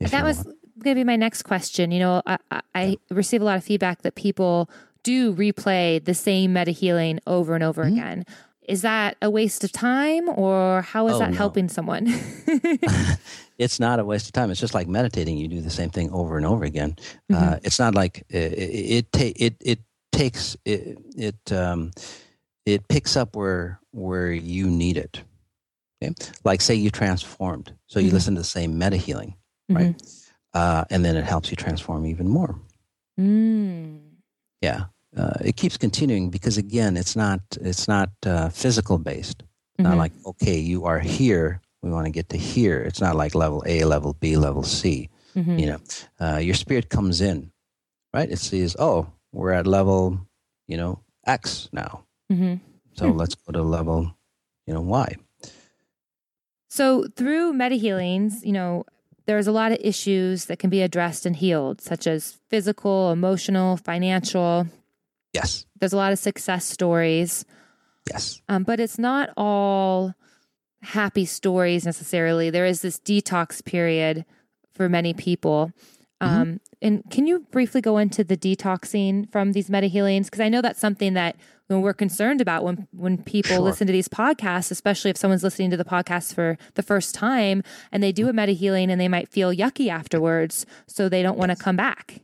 That was going to be my next question. You know, I, I, receive a lot of feedback that people do replay the same meta healing over and over mm-hmm. again. Is that a waste of time or how is oh, that no. helping someone? (laughs) (laughs)
it's not a waste of time. It's just like meditating. You do the same thing over and over again. Uh, mm-hmm. Uh, it's not like it, it, it, it, it takes, it, it, um, it picks up where, where you need it. Okay. Like say you transformed. So you mm-hmm. listen to the same meta healing, right? Mm-hmm. Uh, and then it helps you transform even more. Mm. Yeah uh, it keeps continuing because again, it's not it's not uh, physical based. Mm-hmm. Not like, okay, you are here. We want to get to here. It's not like level A, level B, level C. Mm-hmm. You know, uh, your spirit comes in, right? It sees, oh, we're at level, you know, X now. Mm-hmm. So hmm. let's go to level, you know, Y.
So through meta healings, you know, there's a lot of issues that can be addressed and healed, such as physical, emotional, financial.
Yes.
There's a lot of success stories.
Yes.
Um, but it's not all happy stories necessarily. There is this detox period for many people. Mm-hmm. Um, and can you briefly go into the detoxing from these meta healings? Because I know that's something that when we're concerned about when when people sure. listen to these podcasts, especially if someone's listening to the podcast for the first time and they do a meta healing and they might feel yucky afterwards, so they don't want to come back.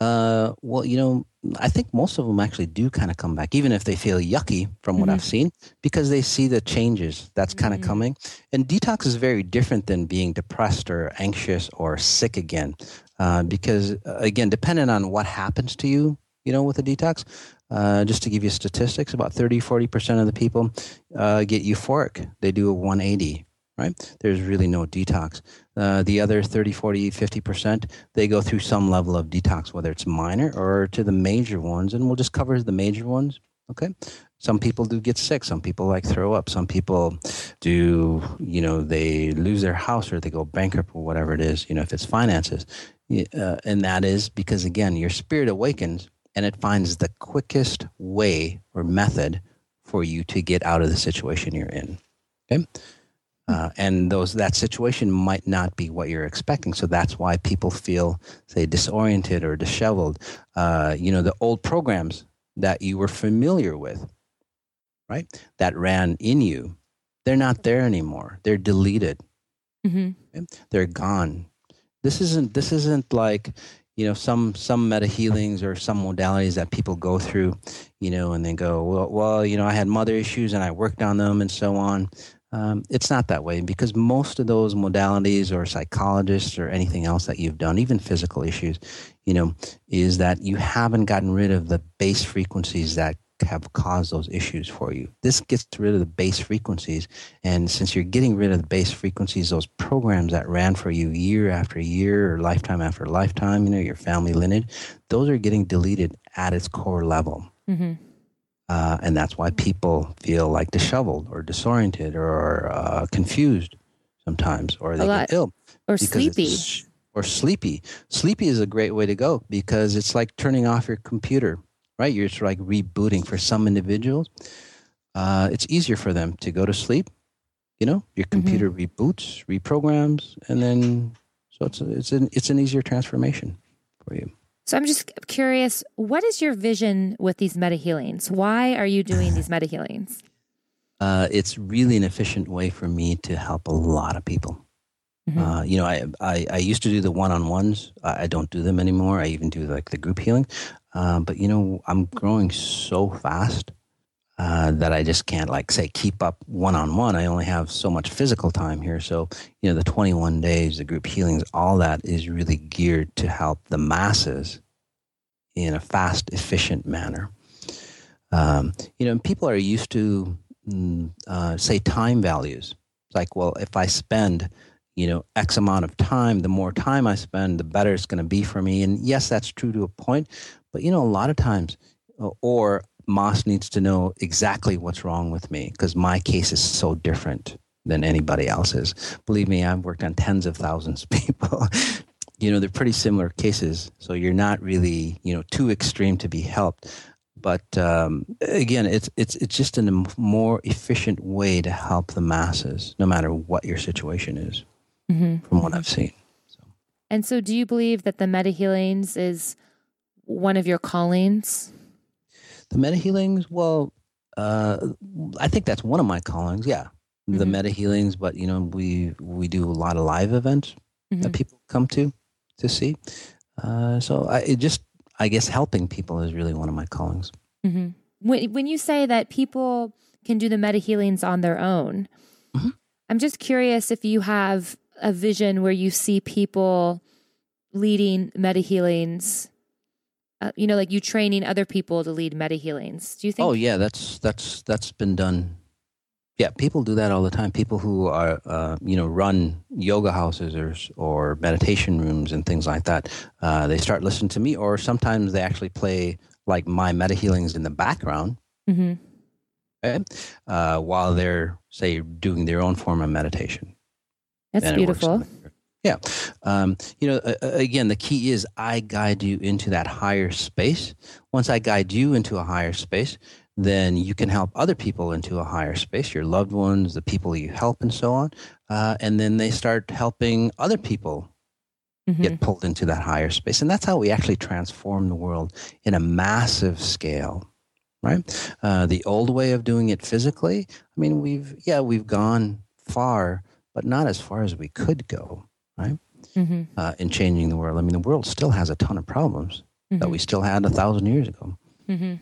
Uh, well, you know, I think most of them actually do kind of come back, even if they feel yucky from what mm-hmm. I've seen, because they see the changes that's kind of mm-hmm. coming. And detox is very different than being depressed or anxious or sick again, uh, because uh, again, depending on what happens to you, you know, with a detox, uh, just to give you statistics, about 30, 40% of the people uh, get euphoric. They do a 180, right? There's really no detox. Uh, the other 30, 40, 50%, they go through some level of detox, whether it's minor or to the major ones. And we'll just cover the major ones, okay? Some people do get sick. Some people like throw up. Some people do, you know, they lose their house or they go bankrupt or whatever it is, you know, if it's finances. Uh, and that is because, again, your spirit awakens and it finds the quickest way or method for you to get out of the situation you're in. Okay. Uh, and those that situation might not be what you're expecting, so that's why people feel, say, disoriented or disheveled. Uh, you know, the old programs that you were familiar with, right, that ran in you, they're not there anymore. They're deleted. Mm-hmm. Okay? They're gone. This isn't. This isn't like you know some some meta healings or some modalities that people go through you know and then go well well you know i had mother issues and i worked on them and so on um, it's not that way because most of those modalities or psychologists or anything else that you've done even physical issues you know is that you haven't gotten rid of the base frequencies that have caused those issues for you. This gets rid of the base frequencies. And since you're getting rid of the base frequencies, those programs that ran for you year after year or lifetime after lifetime, you know, your family lineage, those are getting deleted at its core level. Mm-hmm. Uh, and that's why people feel like disheveled or disoriented or uh, confused sometimes, or they get ill.
Or sleepy.
Or sleepy. Sleepy is a great way to go because it's like turning off your computer right? You're sort of like rebooting for some individuals. Uh, it's easier for them to go to sleep. You know, your mm-hmm. computer mm-hmm. reboots, reprograms, and then so it's a, it's an it's an easier transformation for you.
So I'm just curious, what is your vision with these meta healings? Why are you doing these meta healings?
Uh, it's really an efficient way for me to help a lot of people. Mm-hmm. Uh, you know, I, I, I used to do the one on ones. I, I, don't do them anymore. I even do like the group healing. Uh, but you know, I'm growing so fast uh, that I just can't like say keep up one on one. I only have so much physical time here. So you know, the 21 days, the group healings, all that is really geared to help the masses in a fast, efficient manner. Um, you know, people are used to mm, uh, say time values. It's like, well, if I spend you know x amount of time the more time i spend the better it's going to be for me and yes that's true to a point but you know, a lot of times, or Moss needs to know exactly what's wrong with me because my case is so different than anybody else's. Believe me, I've worked on tens of thousands of people. (laughs) you know, they're pretty similar cases, so you're not really you know too extreme to be helped. But um, again, it's it's it's just a more efficient way to help the masses, no matter what your situation is, mm-hmm. from what I've seen. So.
And so, do you believe that the meta healings is one of your callings?
The meta healings, well, uh, I think that's one of my callings. Yeah, mm-hmm. the meta healings, but you know, we we do a lot of live events mm-hmm. that people come to to see. Uh, so I it just I guess helping people is really one of my callings.
Mm-hmm. When when you say that people can do the meta healings on their own, mm-hmm. I'm just curious if you have a vision where you see people leading meta healings uh, you know, like you training other people to lead meta healings. Do you think?
Oh yeah, that's that's that's been done Yeah, people do that all the time. People who are, uh, you know, run yoga houses or or meditation rooms and things like that. Uh, they start listening to me, or sometimes they actually play like my meta healings in the background, mm-hmm. okay, uh, while they're say doing their own form of meditation.
That's beautiful.
Yeah, um, you know, again, the key is I guide you into that higher space. Once I guide you into a higher space, then you can help other people into a higher space, your loved ones, the people you help, and so on. Uh, and then they start helping other people mm-hmm. get pulled into that higher space. And that's how we actually transform the world in a massive scale, right? Uh, the old way of doing it physically, I mean, we've, yeah, we've gone far, but not as far as we could go, right? Mm-hmm. Uh, in changing the world. I mean, the world still has a ton of problems mm-hmm. that we still had a thousand years ago, mm-hmm.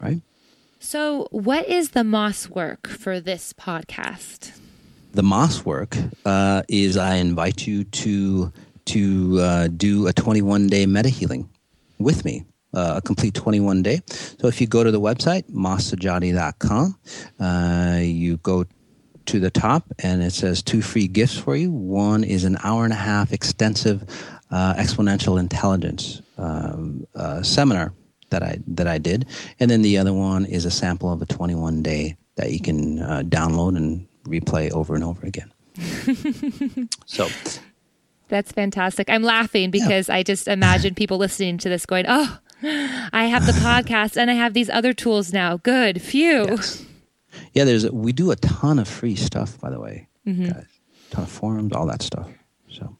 right?
So, what is the Moss work for this podcast?
The Moss work uh, is I invite you to to uh, do a 21 day meta healing with me. Uh, a complete 21 day. So if you go to the website, mossajati.com, uh, you go to the top and it says two free gifts for you. One is an hour and a half extensive uh, exponential intelligence um, uh, seminar that I that I did, and then the other one is a sample of a 21 day that you can uh, download and replay over and over again. (laughs) so
that's fantastic. I'm laughing because yeah. I just imagine people listening to this going, "Oh, I have the (laughs) podcast and I have these other tools now. Good, phew." Yes.
Yeah, there's we do a ton of free stuff, by the way, mm-hmm. guys. A ton of forums, all that stuff. So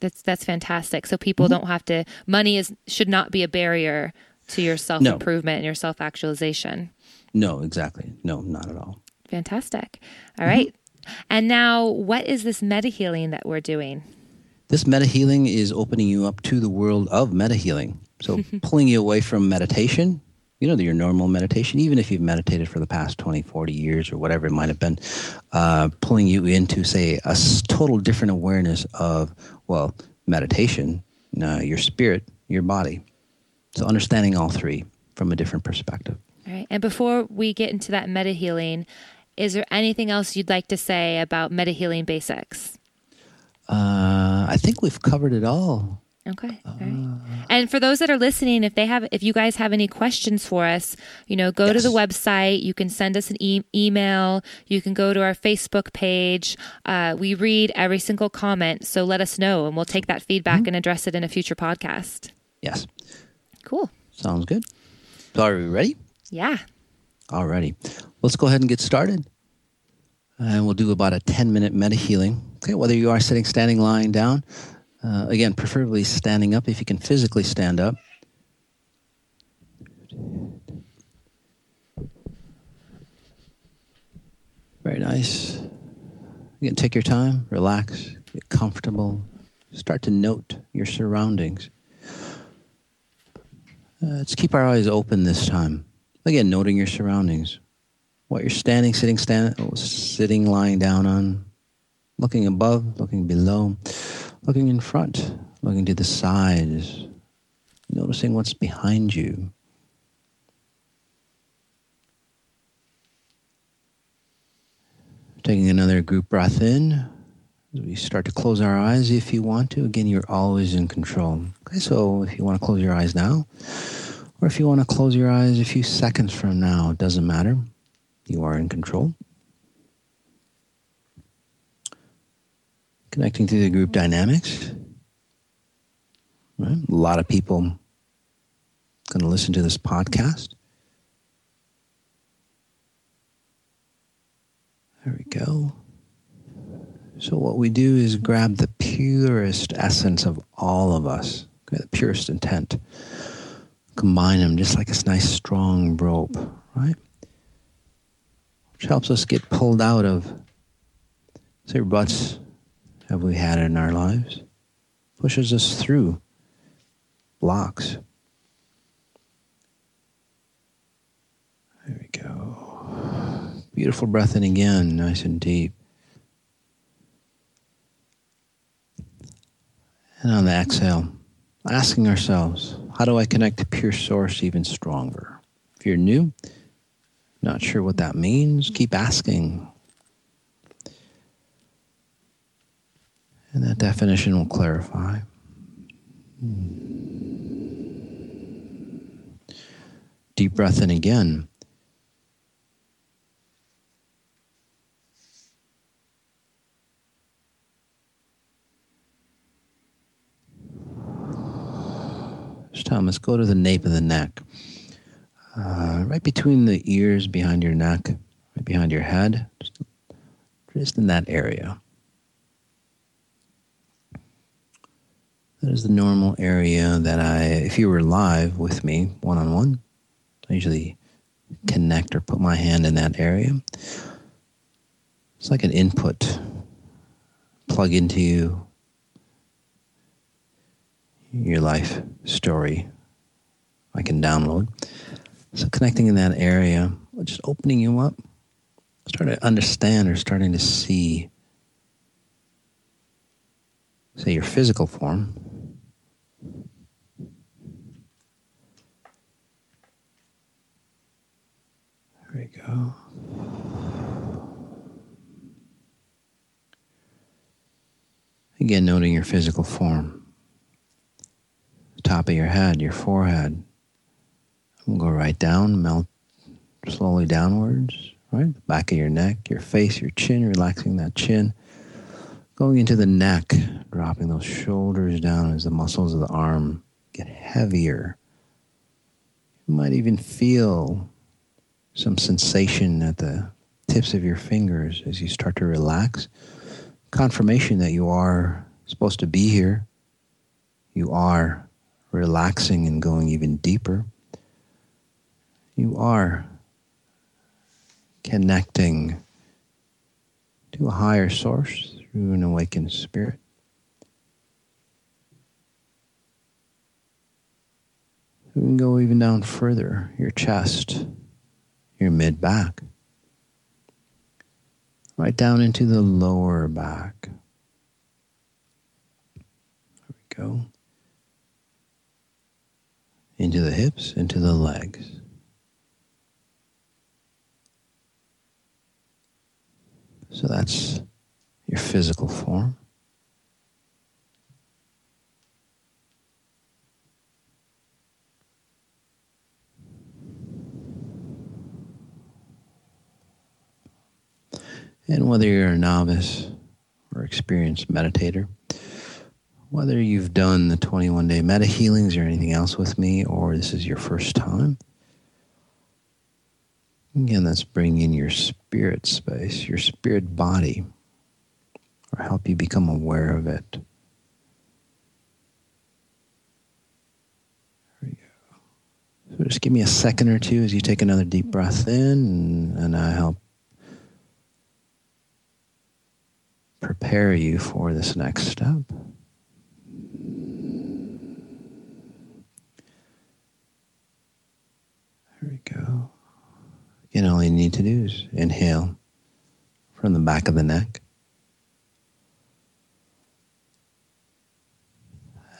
that's that's fantastic. So people mm-hmm. don't have to. Money is should not be a barrier to your self improvement no. and your self actualization.
No, exactly. No, not at all.
Fantastic. All right. mm-hmm. And now, what is this meta healing that we're doing?
This meta healing is opening you up to the world of meta healing. So, (laughs) pulling you away from meditation, you know, that your normal meditation, even if you've meditated for the past 20, 40 years or whatever it might have been, uh, pulling you into, say, a total different awareness of, well, meditation, uh, your spirit, your body. So understanding all three from a different perspective.
All right. And before we get into that meta healing, is there anything else you'd like to say about meta healing basics?
Uh, I think we've covered it all.
Okay. Right. And for those that are listening, if they have, if you guys have any questions for us, you know, go yes. to the website. You can send us an e- email. You can go to our Facebook page. Uh, we read every single comment, so let us know, and we'll take that feedback mm-hmm. and address it in a future podcast.
Yes.
Cool.
Sounds good. So are we ready?
Yeah.
Alrighty. Let's go ahead and get started. And we'll do about a 10 minute meta healing. Okay, whether you are sitting, standing, lying down. Uh, again, preferably standing up if you can physically stand up. Very nice. You can take your time, relax, get comfortable, start to note your surroundings. Uh, let's keep our eyes open this time. Again, noting your surroundings. What you're standing, sitting, stand, sitting, lying down on. Looking above, looking below, looking in front, looking to the sides. Noticing what's behind you. Taking another group breath in. We start to close our eyes if you want to. Again, you're always in control. Okay, so if you want to close your eyes now, or if you want to close your eyes a few seconds from now, it doesn't matter. You are in control. Connecting to the group dynamics. Right? A lot of people going to listen to this podcast. There we go. So, what we do is grab the purest essence of all of us, okay, the purest intent, combine them just like a nice strong rope, right? Which helps us get pulled out of, say, ruts have we had in our lives, pushes us through blocks. There we go. Beautiful breath in again, nice and deep. And on the exhale, asking ourselves, how do I connect to pure source even stronger? If you're new, not sure what that means, keep asking, And that definition will clarify. Deep breath in again. Thomas, go to the nape of the neck. Uh, right between the ears, behind your neck, right behind your head, just, just in that area. That is the normal area that I, if you were live with me one on one, I usually connect or put my hand in that area. It's like an input, plug into you, your life story I can download. So connecting in that area, just opening you up, starting to understand or starting to see, say, your physical form. There we go. Again, noting your physical form The top of your head, your forehead. We'll go right down, melt slowly downwards, right? The back of your neck, your face, your chin, relaxing that chin. Going into the neck, dropping those shoulders down as the muscles of the arm get heavier. You might even feel some sensation at the tips of your fingers as you start to relax. Confirmation that you are supposed to be here. You are relaxing and going even deeper, you are connecting to a higher source through an awakened spirit. We can go even down further, your chest, your mid back, right down into the lower back. There we go into the hips, into the legs. So that's your physical form. And whether you're a novice or experienced meditator, whether you've done the 21 day meta healings or anything else with me, or this is your first time. Again, let's bring in your spirit space, your spirit body, or help you become aware of it. There we go. So just give me a second or two as you take another deep breath in, and, and I help prepare you for this next step. There we go. Again, all you need to do is inhale from the back of the neck.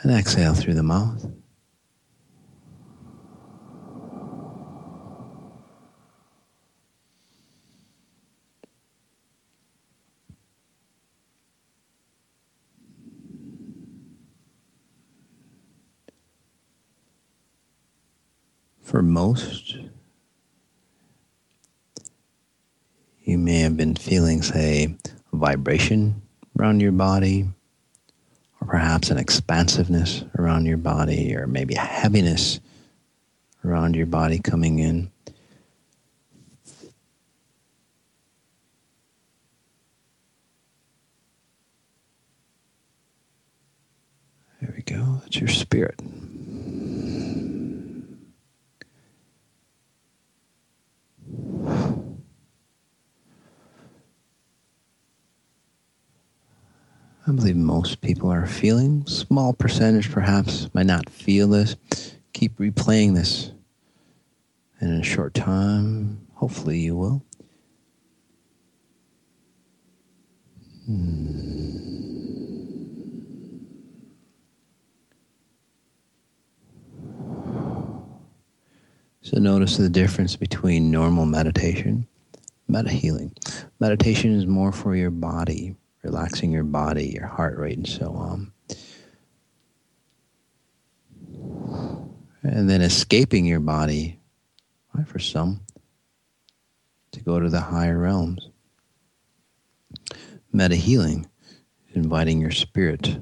And exhale through the mouth. For most, you may have been feeling, say, a vibration around your body, perhaps an expansiveness around your body, or maybe a heaviness around your body coming in. There we go. That's your spirit. I believe most people are feeling. Small percentage perhaps might not feel this. Keep replaying this. And in a short time, hopefully you will. So notice the difference between normal meditation, meta healing. Meditation is more for your body relaxing your body, your heart rate, and so on. And then escaping your body, right, for some, to go to the higher realms. Meta healing, inviting your spirit.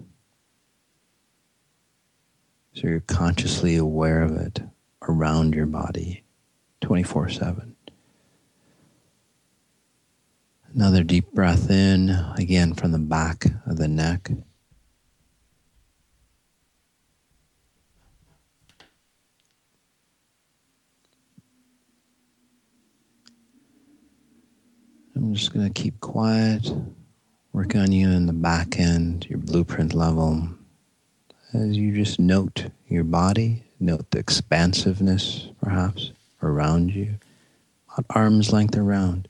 So you're consciously aware of it around your body 24 7. Another deep breath in, again from the back of the neck. I'm just going to keep quiet, work on you in the back end, your blueprint level, as you just note your body, note the expansiveness perhaps around you, about arm's length around.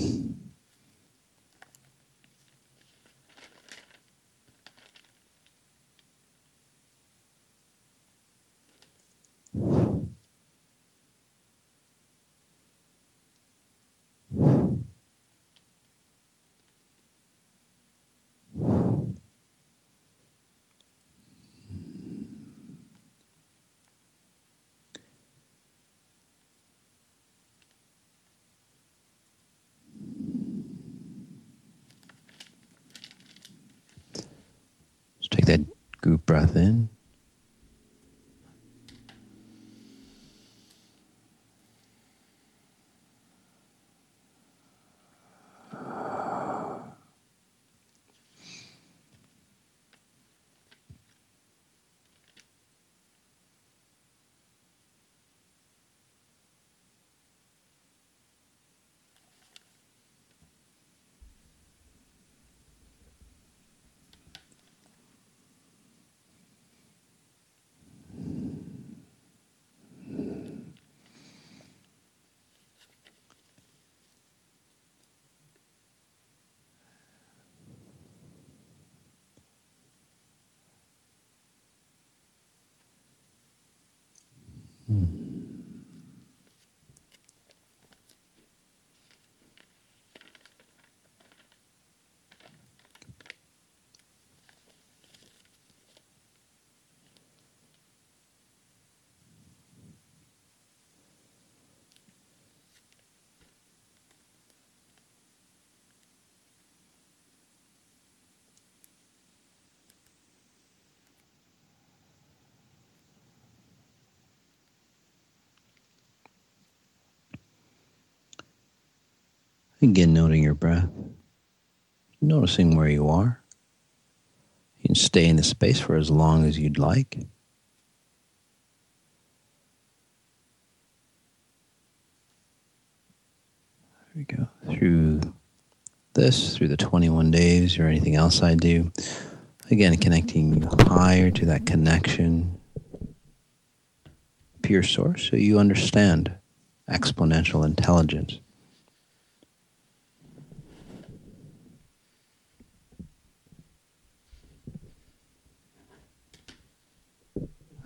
Take that group breath in. Again, noting your breath, noticing where you are. You can stay in the space for as long as you'd like. There we go. Through this, through the 21 days or anything else I do. Again, connecting higher to that connection, pure source, so you understand exponential intelligence.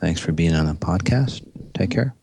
Thanks for being on the podcast. Take care.